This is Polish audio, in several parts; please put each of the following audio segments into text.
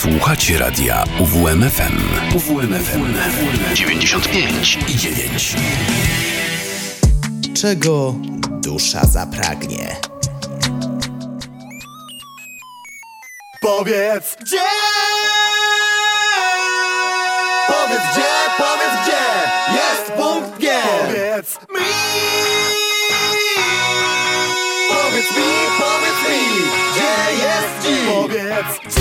Słuchacie radia UWMFM. UWMFM 95 i 9. Czego dusza zapragnie? Powiedz gdzie! Powiedz gdzie, powiedz gdzie jest punkt G! Powiedz mi! Powiedz mi, powiedz mi, gdzie jest dziś? Powiedz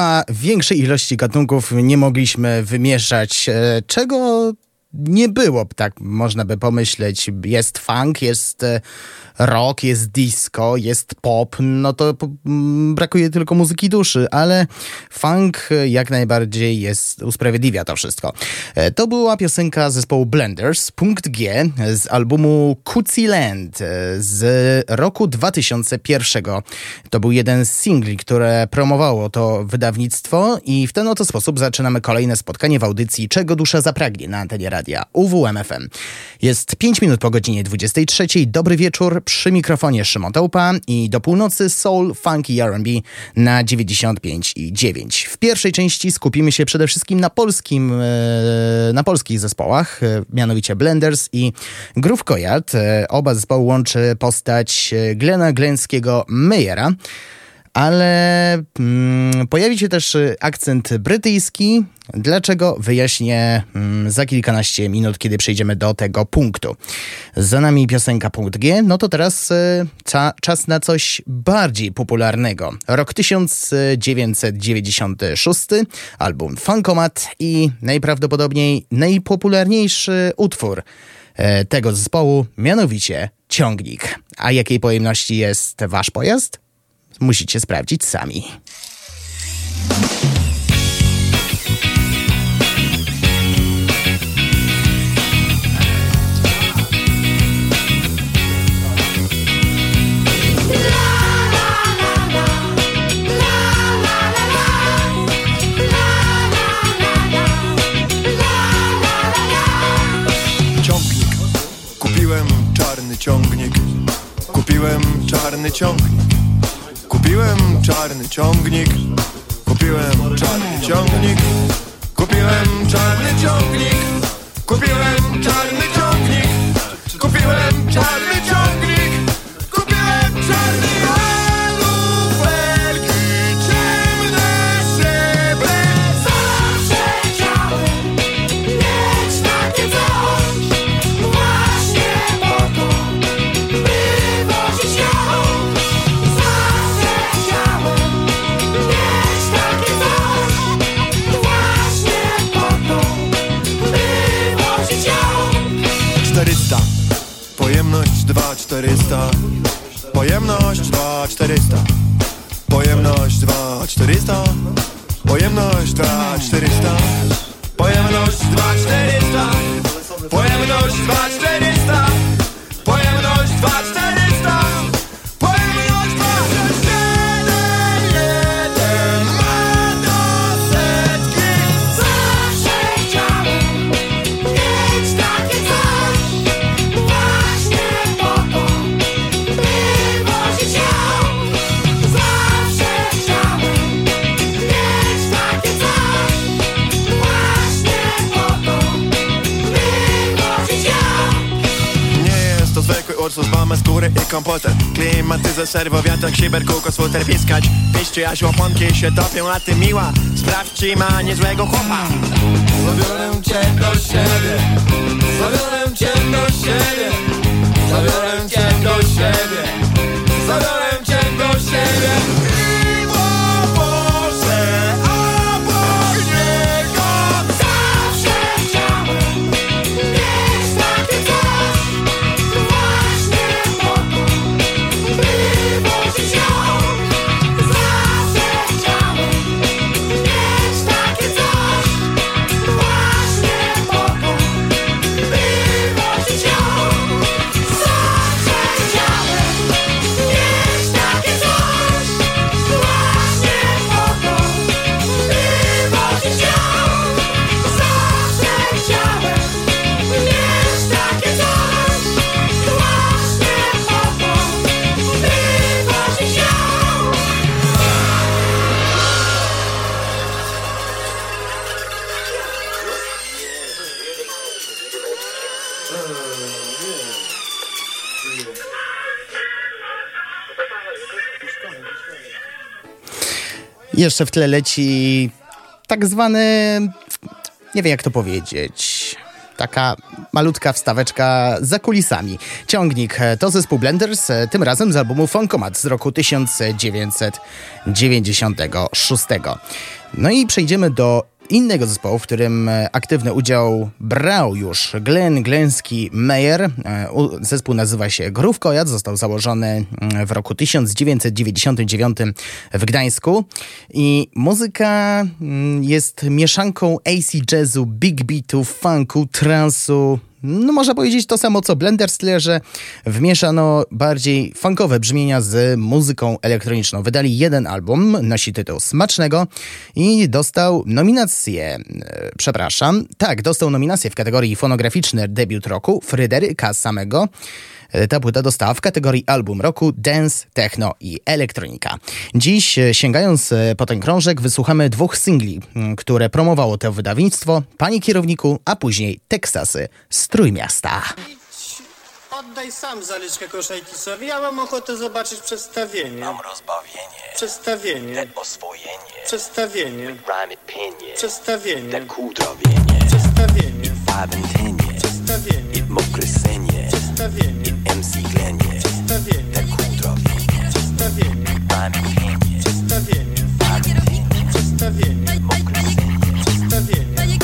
Chyba większej ilości gatunków nie mogliśmy wymieszać, e, czego nie było, tak można by pomyśleć. Jest funk, jest e, rock, jest disco, jest pop, no to brakuje tylko muzyki duszy, ale funk jak najbardziej jest, usprawiedliwia to wszystko. E, to była piosenka zespołu Blenders, punkt G z albumu Cutsy Land e, z roku 2001. To był jeden z singli, które promowało to wydawnictwo i w ten oto sposób zaczynamy kolejne spotkanie w audycji Czego dusza zapragnie na antenie radia UWMFM. Jest 5 minut po godzinie 23. Dobry wieczór przy mikrofonie Szymon Taupa i do północy Soul, Funky R&B na 95 i 9. W pierwszej części skupimy się przede wszystkim na polskim, e, na polskich zespołach, e, mianowicie Blenders i Groove Koyat. E, oba zespoły łączy postać Glena Glenskiego Meyera ale mm, pojawi się też y, akcent brytyjski. Dlaczego? Wyjaśnię mm, za kilkanaście minut, kiedy przejdziemy do tego punktu. Za nami piosenka punkt G, no to teraz y, ca, czas na coś bardziej popularnego. Rok 1996, album Funkomat i najprawdopodobniej najpopularniejszy utwór e, tego zespołu, mianowicie Ciągnik. A jakiej pojemności jest wasz pojazd? Musicie sprawdzić sami. Kupiłem czarny ciągnik. Kupiłem czarny ciągnik. Kupiłem czarny ciągnik. Kupiłem czarny ciągnik. Kupiłem czarny ciągnik. Kupiłem czarny ciągnik. Kupiłem czarny Pojemność 2400 Pojemność 2400 Pojemność 2400 Pojemność 2400 Pojemność 2400 Pojemność 2400 komputer Klimatyzer, serwo, wiatrak, szyber, kółko, sfuter, piskać. Piszczy, aż łaponki się topią, a ty miła Sprawdź, czy ma niezłego chłopa. Zabiorę cię do siebie. Zabiorę cię do siebie. Zabiorę cię do siebie Jeszcze w tle leci tak zwany, nie wiem jak to powiedzieć, taka malutka wstaweczka za kulisami. Ciągnik e, to zespół Blenders, e, tym razem z albumu Funkomat z roku 1996. No i przejdziemy do innego zespołu, w którym e, aktywny udział brał już Glenn Glenski Meyer. E, Zespół nazywa się Groove Koyat, został założony mm, w roku 1999 w Gdańsku i muzyka mm, jest mieszanką AC jazzu, big beatu, funku, transu, no można powiedzieć to samo co Blender, tyle że wmieszano bardziej funkowe brzmienia z muzyką elektroniczną. Wydali jeden album, nosi tytuł Smacznego i dostał nominację, e, przepraszam, tak, dostał nominację w kategorii fonograficzny debiut roku Fryderyka samego E, ta płyta dostała w kategorii album roku dance, techno i elektronika. Dziś, e, sięgając e, po ten krążek, wysłuchamy dwóch singli, które promowało to wydawnictwo, Panie Kierowniku, a później Teksasy, Strój Miasta. Oddaj sam zaliczkę koszajkisowi, ja mam ochotę zobaczyć przedstawienie. Mam rozbawienie. Przedstawienie. Te oswojenie. Przedstawienie. Rhyme pienie. Przedstawienie. Te kudrowienie. Przedstawienie. Five Przedstawienie. I mokry sen. Przestawienie. MC Glenie. Przestawienie. Tak kudrowie. Przestawienie. Pamiętnie. Przestawienie. Pamiętnie. Przestawienie. Przestawienie.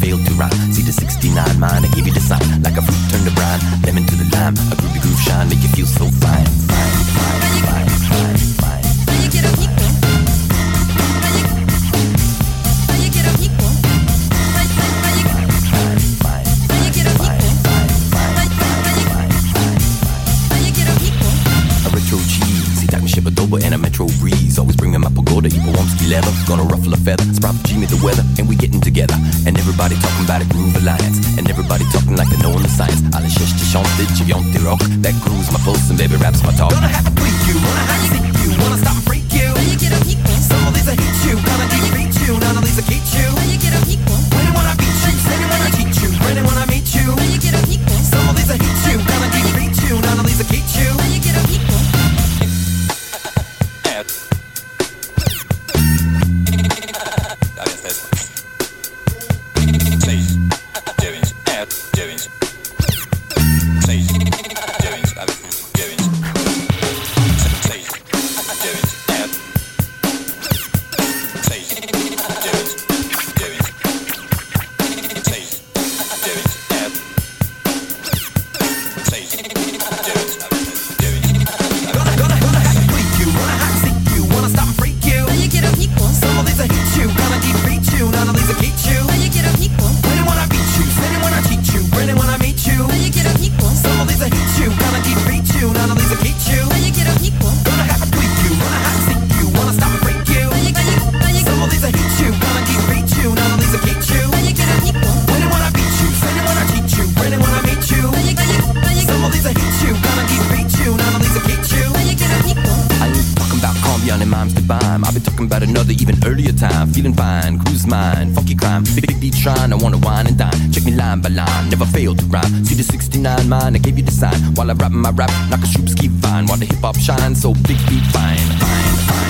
failed to rhyme. See the 69 mine, I give you the sign. Like a fruit turned to brine, lemon to the lime. A groovy groove shine, make you feel so fine. shanty, chivianti rock That grooves my pulse and baby raps my talk. feeling fine. Cruise mine, funky climb, big, big tryin'. I wanna wine and dine. Check me line by line, never fail to rhyme. See the 69 mine, I gave you the sign. While I rap my rap, knock a troops keep fine. While the hip hop shines, so big beat fine. Fine, fine.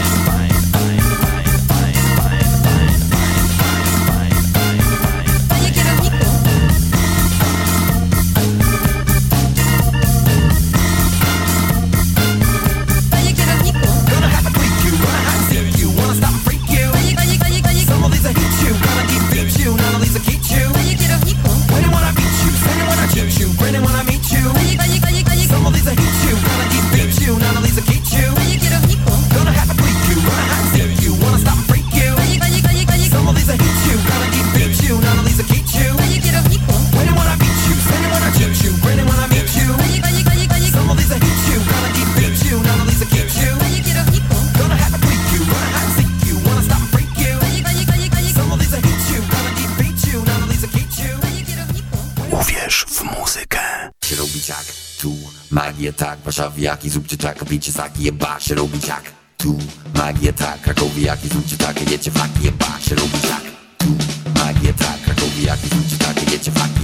jaki, zróbcie czaka, wyjdzie zaki, jeba się robi ciak Tu. Magia tak, krakowiaki, zróbcie takie, jecie fak, jeba się robi ciak Tu. Magia tak, krakowiaki, zróbcie takie, jecie fak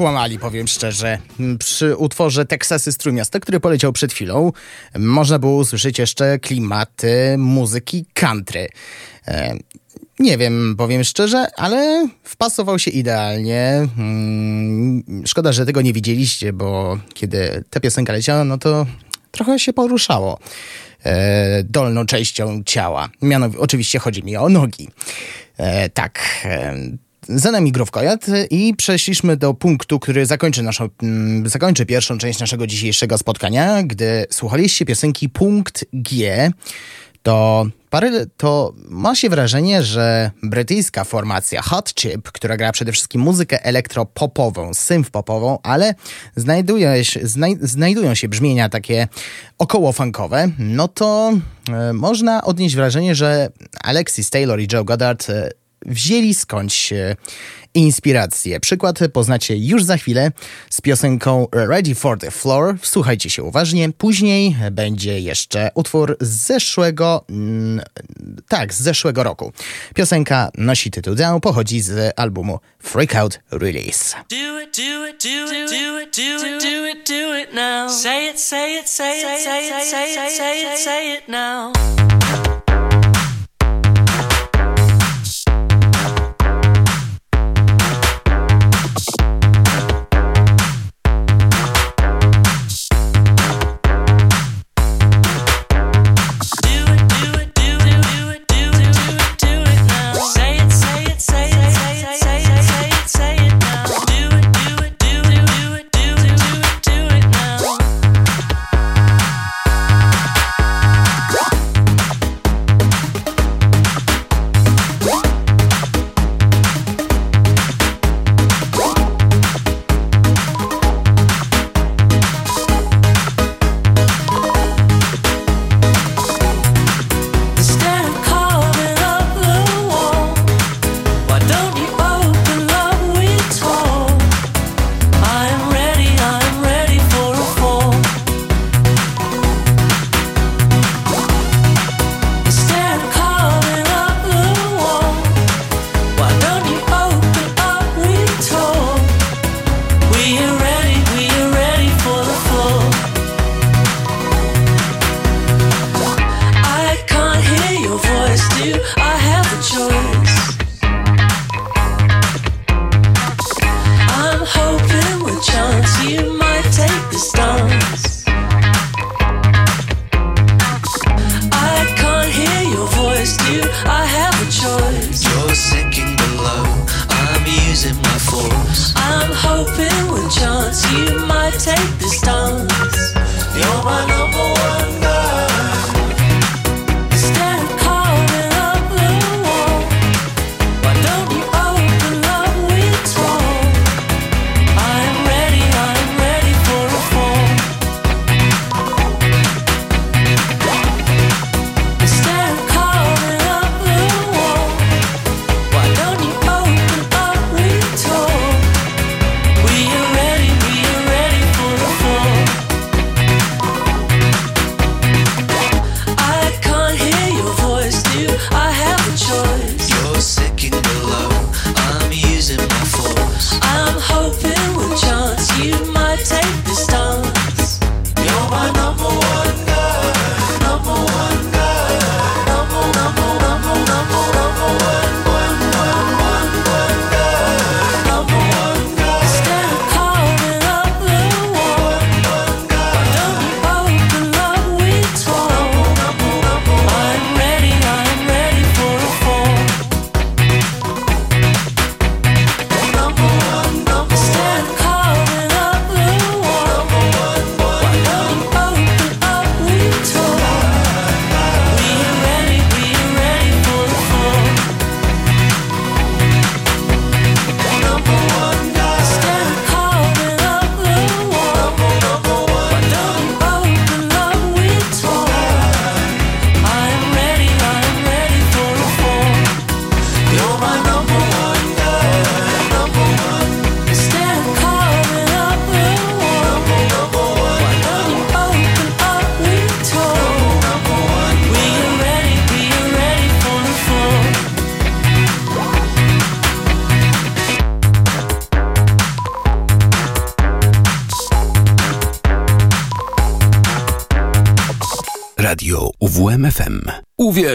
okłamali, powiem szczerze. Przy utworze Teksasy Strójmiasto, który poleciał przed chwilą, można było usłyszeć jeszcze klimaty muzyki country. E, nie wiem, powiem szczerze, ale wpasował się idealnie. Mm, Szkoda, że tego nie widzieliście, bo kiedy ta piosenka leciała, no to trochę się poruszało e, dolną częścią ciała. Mianowicie, oczywiście chodzi mi o nogi. E, tak. Za nami Grówkojat i przeszliśmy do punktu, który zakończy, naszą, mm, zakończy pierwszą część naszego dzisiejszego spotkania. Gdy słuchaliście piosenki Punkt G, to parę, to ma się wrażenie, że brytyjska formacja Hot Chip, która gra przede wszystkim muzykę elektropopową, synth-popową, ale znajduje znaj, znajdują się brzmienia takie około funkowe, no to e, można odnieść wrażenie, że Alexis Taylor i Joe Goddard e, wzięli skądś e, inspirację. Przykład poznacie już za chwilę z piosenką Ready for the Floor. Wsłuchajcie się uważnie. Później będzie jeszcze utwór z zeszłego, mm, tak, z zeszłego roku. Piosenka nosi tytuł Down, pochodzi z albumu Freak Out Release. Do it, do it, do it, do it, do it, do it, do it now. Say it, say it, say it, say it, say it, say it, say it now.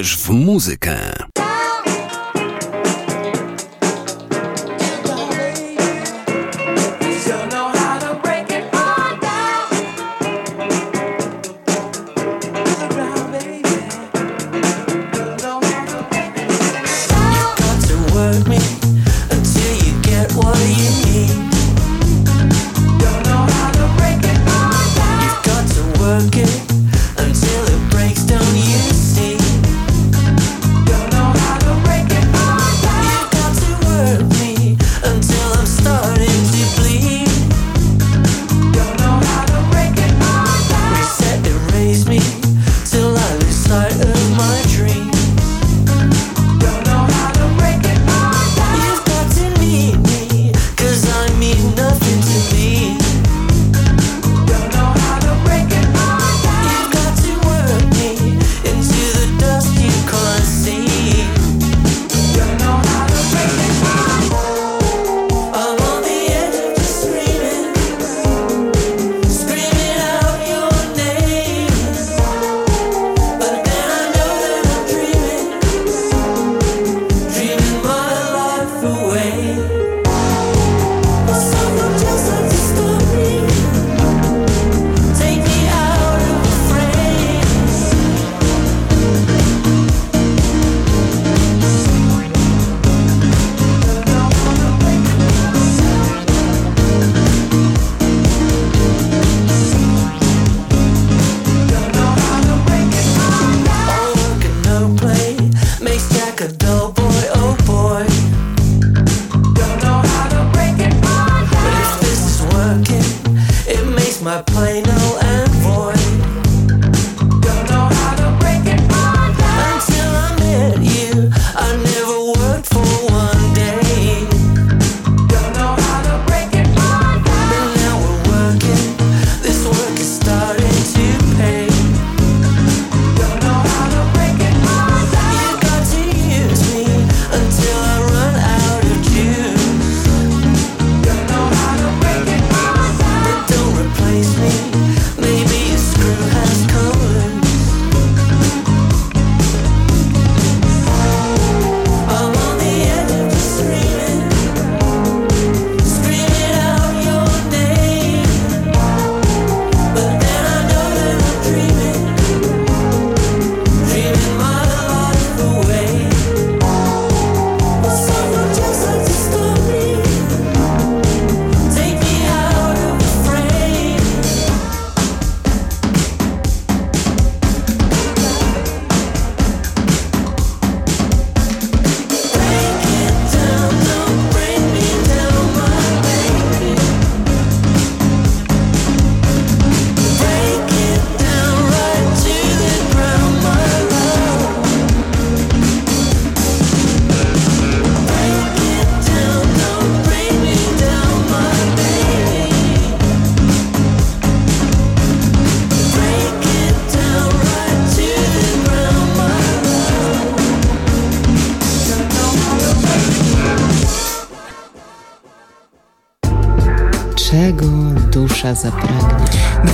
Uwierz w muzykę.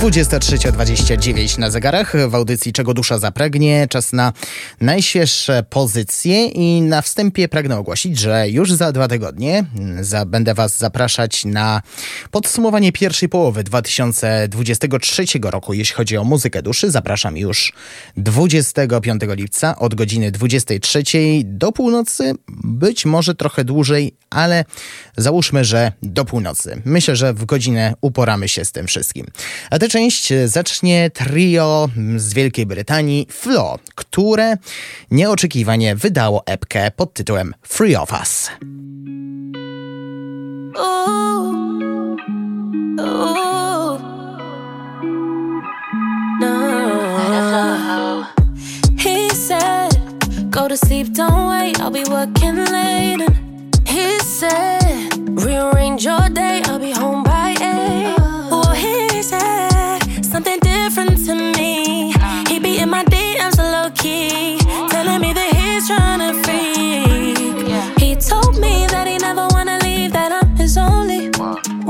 23.29 na zegarach w audycji Czego Dusza Zapragnie. Czas na najświeższe pozycje i na wstępie pragnę ogłosić, że już za dwa tygodnie mm, za, będę Was zapraszać na podsumowanie pierwszej połowy 2023 roku, jeśli chodzi o muzykę duszy. Zapraszam już 25 lipca od godziny 23 do północy, być może trochę dłużej, ale załóżmy, że do północy. Myślę, że w godzinę uporamy się z tym wszystkim. A tę część zacznie trio z Wielkiej Brytanii Flo, które nieoczekiwanie wydało epkę pod tytułem Free of Us. No. Go to sleep, don't wait, I'll be working late. He said, Rearrange your day, I'll be home by he's trying to freak. He told me that he never wanna leave, that I'm his only.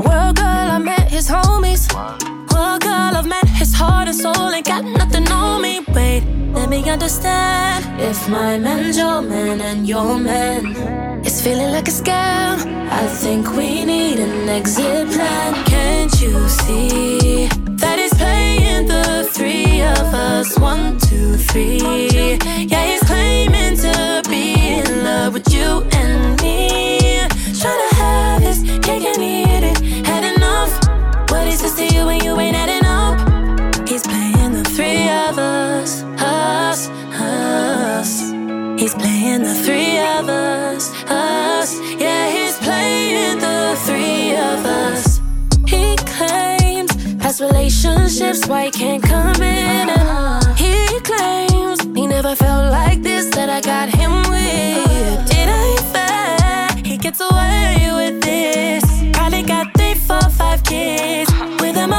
World girl, I met his homies. World girl, I've met his heart and soul. Ain't got nothing on me. Wait, let me understand if my man's your man and your man is feeling like a scam. I think we need an exit plan. Can't you see that playing the three of us? One, two, three. Yeah, he's claiming to be in love with you and me. Trying to have his cake and eat it. Had enough. What is this to you when you ain't adding up? He's playing the three of us, us, us. He's playing the three of us, us. Yeah, past relationships, why he can't commit. And he claims he never felt like this that I got him with. It ain't fair. He gets away with this. Probably got three, four, five kids with them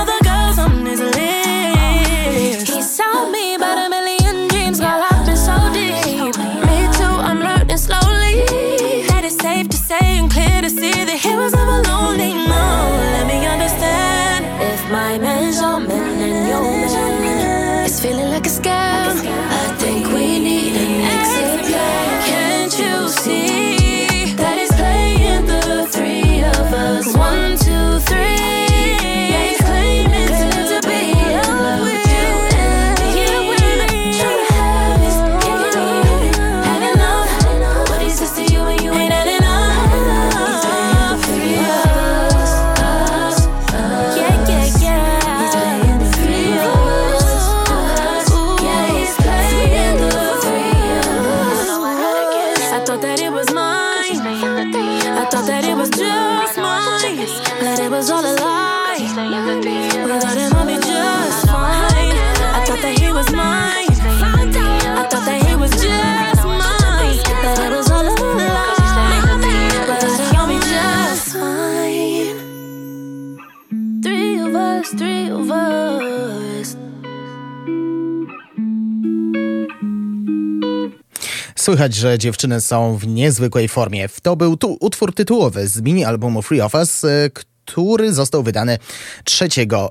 Słychać, że dziewczyny są w niezwykłej formie. To był tu utwór tytułowy z mini-albumu Free of Us, y, który został wydany 3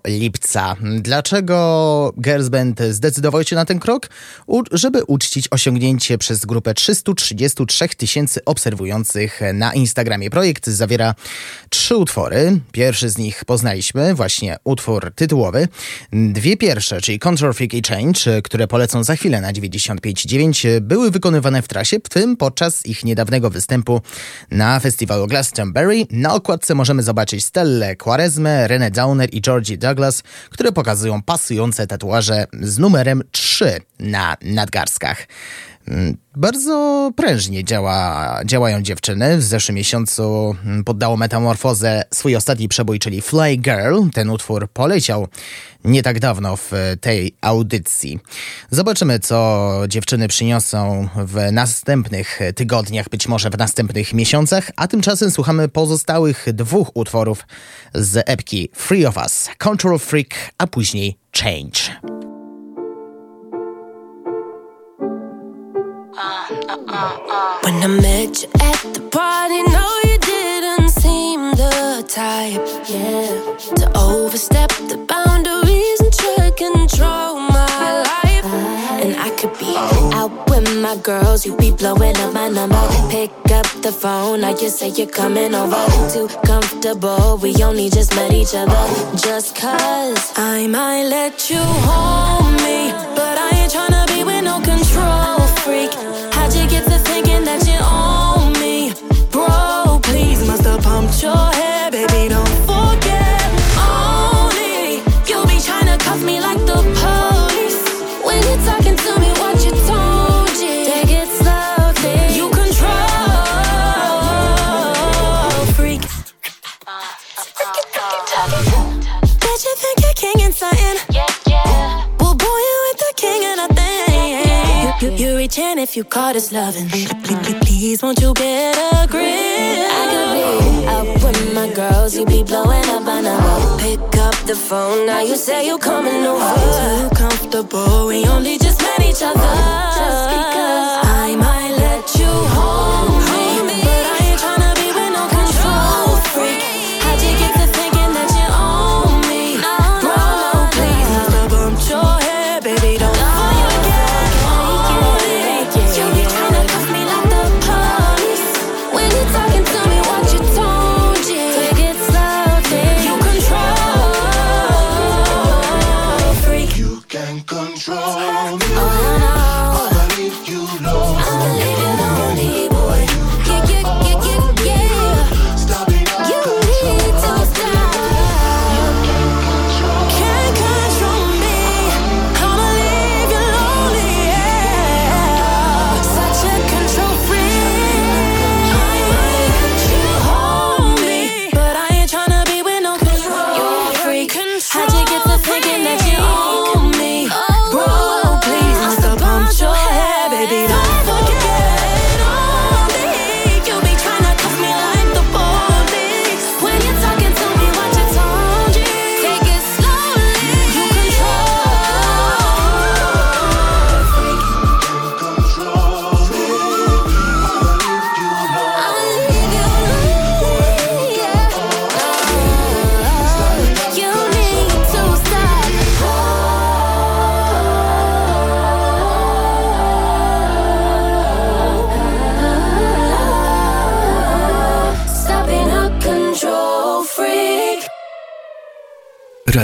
lipca. Dlaczego Girls Band zdecydował się na ten krok? U, żeby uczcić osiągnięcie przez grupę 333 tysięcy obserwujących na Instagramie. Projekt zawiera trzy utwory. Pierwszy z nich poznaliśmy, właśnie utwór tytułowy. Dwie pierwsze, czyli Control Freak i Change, które polecą za chwilę na 95.9, były wykonywane w trasie, w tym podczas ich niedawnego występu na festiwalu Glastonbury. Na okładce możemy zobaczyć Stellę Quaresmę, Renę Downer i Georgie Douglas, które pokazują pasujące tatuaże z numerem 3 na nadgarstkach. Mm, Bardzo prężnie działa, działają dziewczyny. W zeszłym miesiącu mm, poddało metamorfozę swój ostatni przebój, czyli Fly Girl. Ten utwór poleciał nie tak dawno w tej audycji. Zobaczymy, co dziewczyny przyniosą w następnych tygodniach, być może w następnych miesiącach, a tymczasem słuchamy pozostałych dwóch utworów z epki Free of Us, Control Freak, a później Change. When I met you at the party, no, you didn't seem the type, yeah, to overstep the boundaries and try control my life. And I could be out with my girls, you be blowing up my number. Pick up the phone, now you say you're coming over. Too comfortable, we only just met each other. Just cause I might let you hold me, but I ain't tryna be with no control freak. How'd you get to thinking In if you call this loving. Please, please, won't you get a grip? I could be out with my girls, you be blowing up my number. Pick up the phone, now you say you coming over. Too comfortable, we only just met each other. Just because I might let you hold me, but I ain't tryna be with no control freak. How'd you get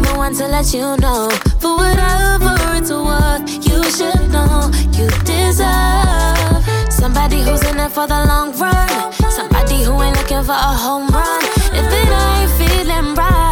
Be the one to let you know. For whatever it's worth, you should know you deserve somebody who's in it for the long run. Somebody who ain't looking for a home run. If it ain't feeling right,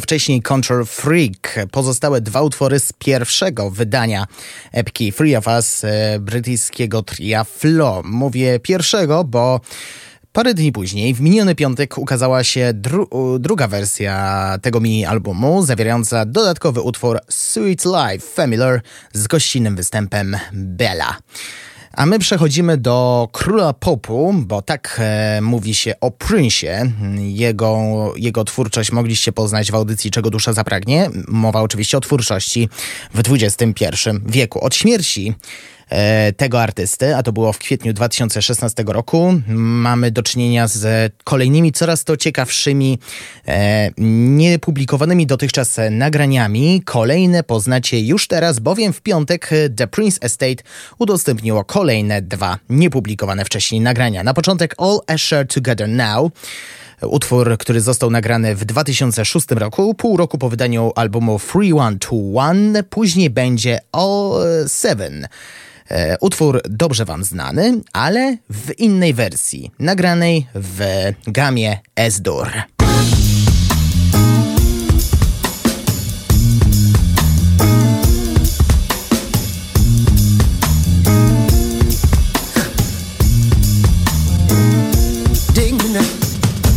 wcześniej Control Freak. Pozostałe dwa utwory z pierwszego wydania epki Free of Us e, brytyjskiego tria Flo. Mówię pierwszego, bo Parę dni później, w miniony piątek, ukazała się dru- druga wersja tego mini-albumu, zawierająca dodatkowy utwór Sweet Life Familiar z gościnnym występem Bella. A my przechodzimy do króla popu, bo tak e, mówi się o Prince'ie. Jego, jego twórczość mogliście poznać w audycji Czego dusza zapragnie. Mowa oczywiście o twórczości w XXI wieku. Od śmierci tego artysty, a to było w kwietniu 2016 roku, mamy do czynienia z kolejnymi coraz to ciekawszymi, e, niepublikowanymi dotychczas nagraniami. Kolejne poznacie już teraz, bowiem w piątek The Prince Estate udostępniło kolejne dwa niepublikowane wcześniej nagrania. Na początek All Asher Together Now. Utwór, który został nagrany w 2006 roku, pół roku po wydaniu albumu Free One to One. Później będzie All Seven. E, Utwór dobrze Wam znany, ale w innej wersji, nagranej w gamie S-Dur.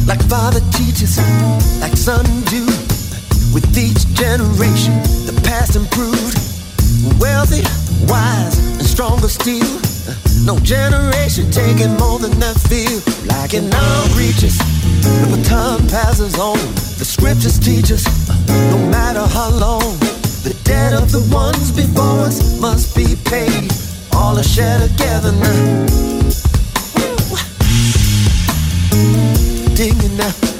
Like father teaches, like son do. With each generation, the past improved. Wealthy, wise, stronger steel. No generation taking more than that feel. Like in our reaches, when time passes on, the scriptures teach us, no matter how long, the debt of the ones before us must be paid. All are shared together now. Digging now.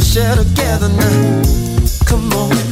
share together now. Come on.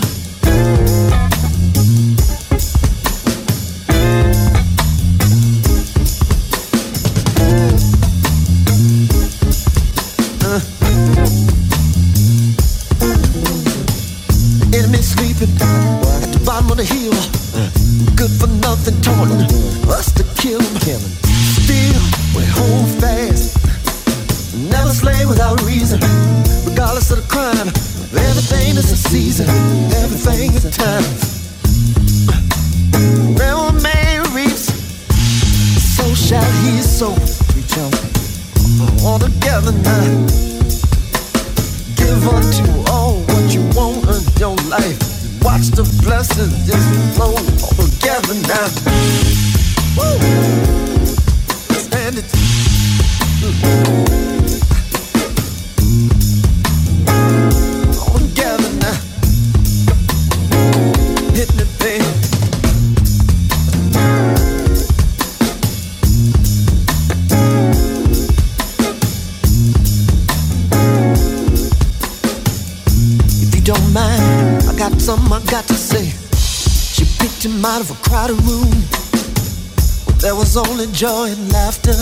was only joy and laughter.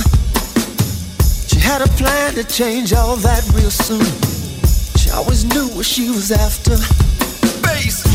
She had a plan to change all that real soon. She always knew what she was after. Bass.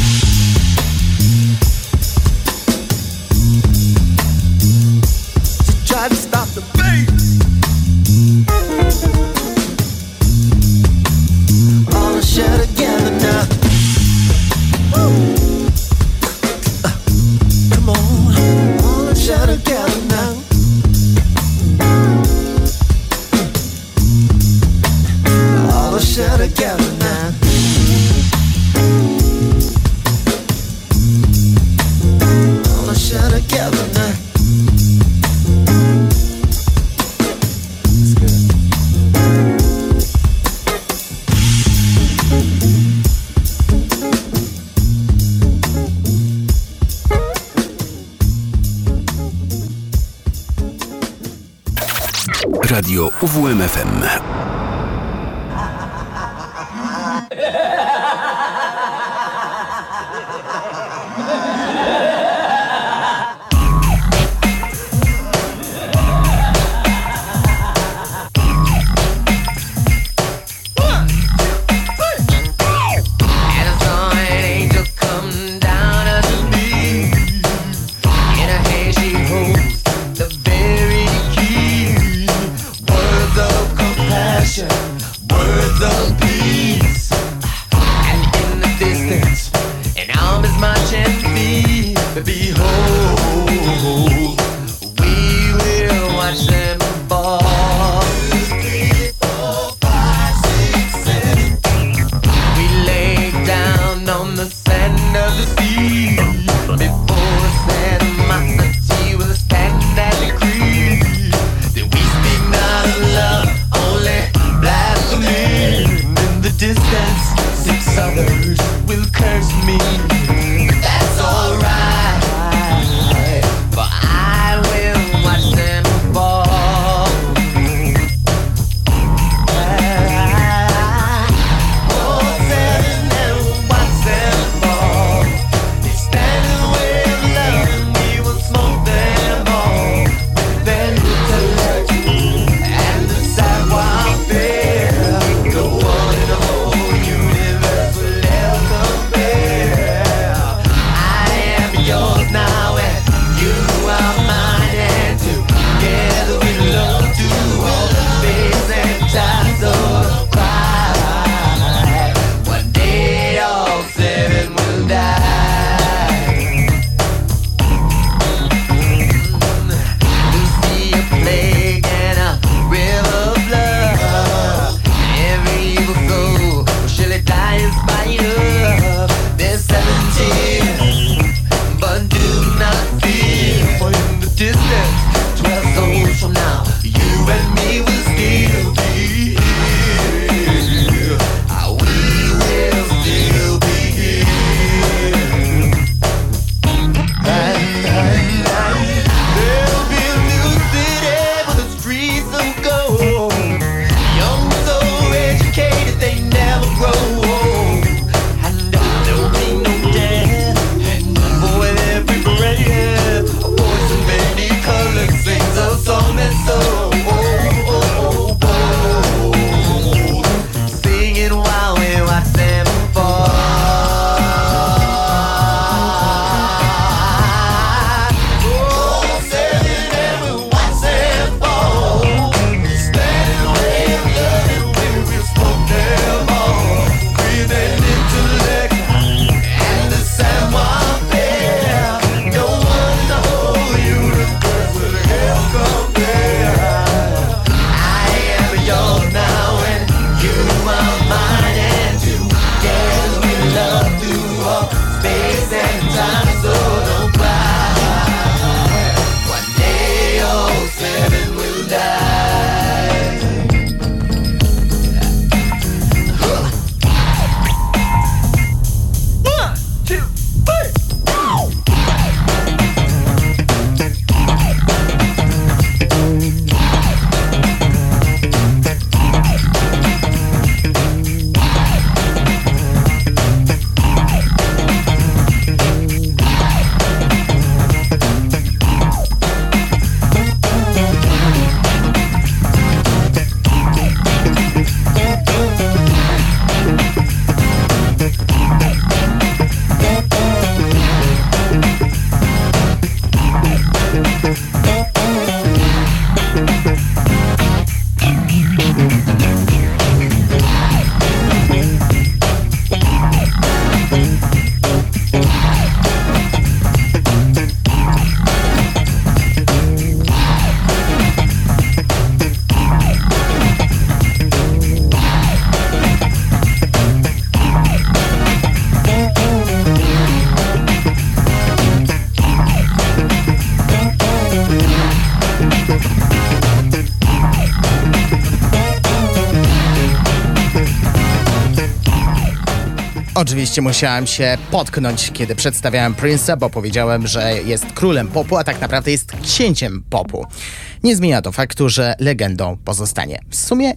and me. Oczywiście musiałem się potknąć, kiedy przedstawiałem Prince'a, bo powiedziałem, że jest królem popu, a tak naprawdę jest księciem popu. Nie zmienia to faktu, że legendą pozostanie. W sumie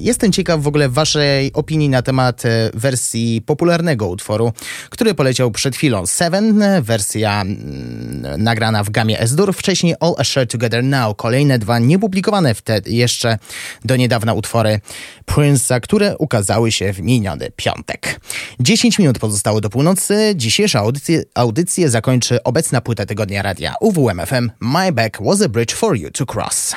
jestem ciekaw w ogóle waszej opinii na temat e, wersji popularnego utworu, który poleciał przed chwilą. Seven, e, wersja mm, nagrana w gamie S-dur, wcześniej All Assured Together Now, kolejne dwa niepublikowane wtedy jeszcze do niedawna utwory Prince'a, które ukazały się w miniony piątek. 10 minut pozostało do północy. Dzisiejsza audycję, audycję zakończy obecna płyta tygodnia radia UWMFM My Back Was a Bridge for You to Cross.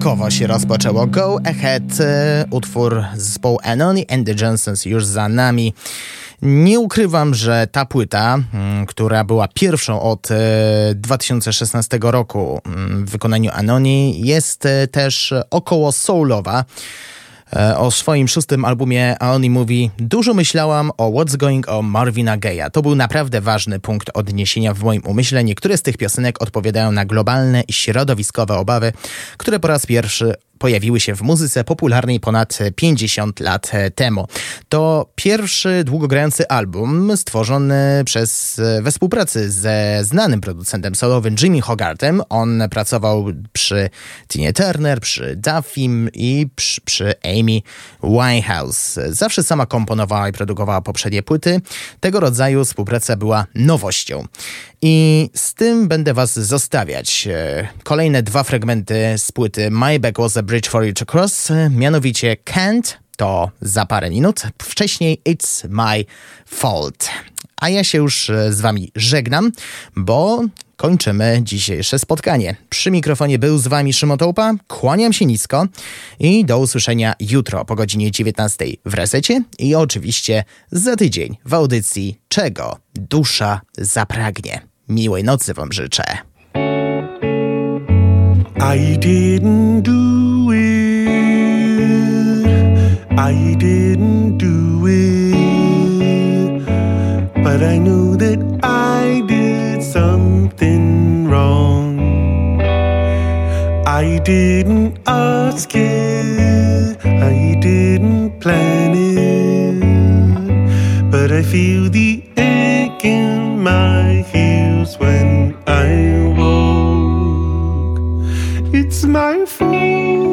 Rokowo się rozpoczęło Go Ahead, e, utwór zespołu Anony and the Johnsons już za nami. Nie ukrywam, że ta płyta, mm, która była pierwszą od e, 2016 roku mm, w wykonaniu Anoni, jest e, też około soulowa. E, O swoim szóstym albumie Aoni mówi Dużo myślałam o What's Going on Marvina Gaye'a. To był naprawdę ważny punkt odniesienia w moim umyśle. Niektóre z tych piosenek odpowiadają na globalne i środowiskowe obawy, które po raz pierwszy pojawiły się w muzyce popularnej ponad 50 lat temu. To pierwszy długogrający album stworzony przez, we współpracy ze znanym producentem solowym Jimmy Hogartem. On pracował przy Tinie Turner, przy Duffim i przy, przy Amy Winehouse. Zawsze sama komponowała i produkowała poprzednie płyty. Tego rodzaju współpraca była nowością. I z tym będę was zostawiać. E, Kolejne dwa fragmenty z płyty My Back Was a Bridge for You to Cross, mianowicie Can't, to za parę minut. Wcześniej It's My Fault. A ja się już e, z wami żegnam, bo kończymy dzisiejsze spotkanie. Przy mikrofonie był z wami Szymon Tołpa, kłaniam się nisko i do usłyszenia jutro po godzinie 19 w Resecie i oczywiście za tydzień w audycji Czego dusza zapragnie. Miłej nocy wam życzę. I didn't do I didn't do it. But I knew that I did something wrong. I didn't ask it. I didn't plan it. But I feel the ache in my heels when I walk. It's my fault.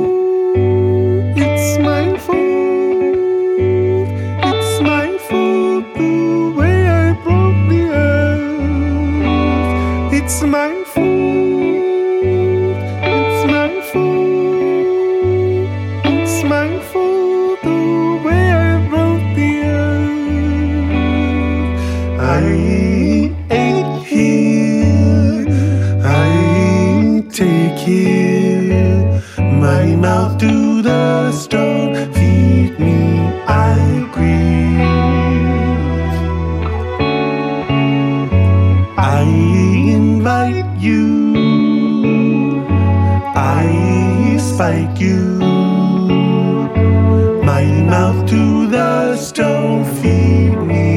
Spike you. My mouth to the stone. Feed me,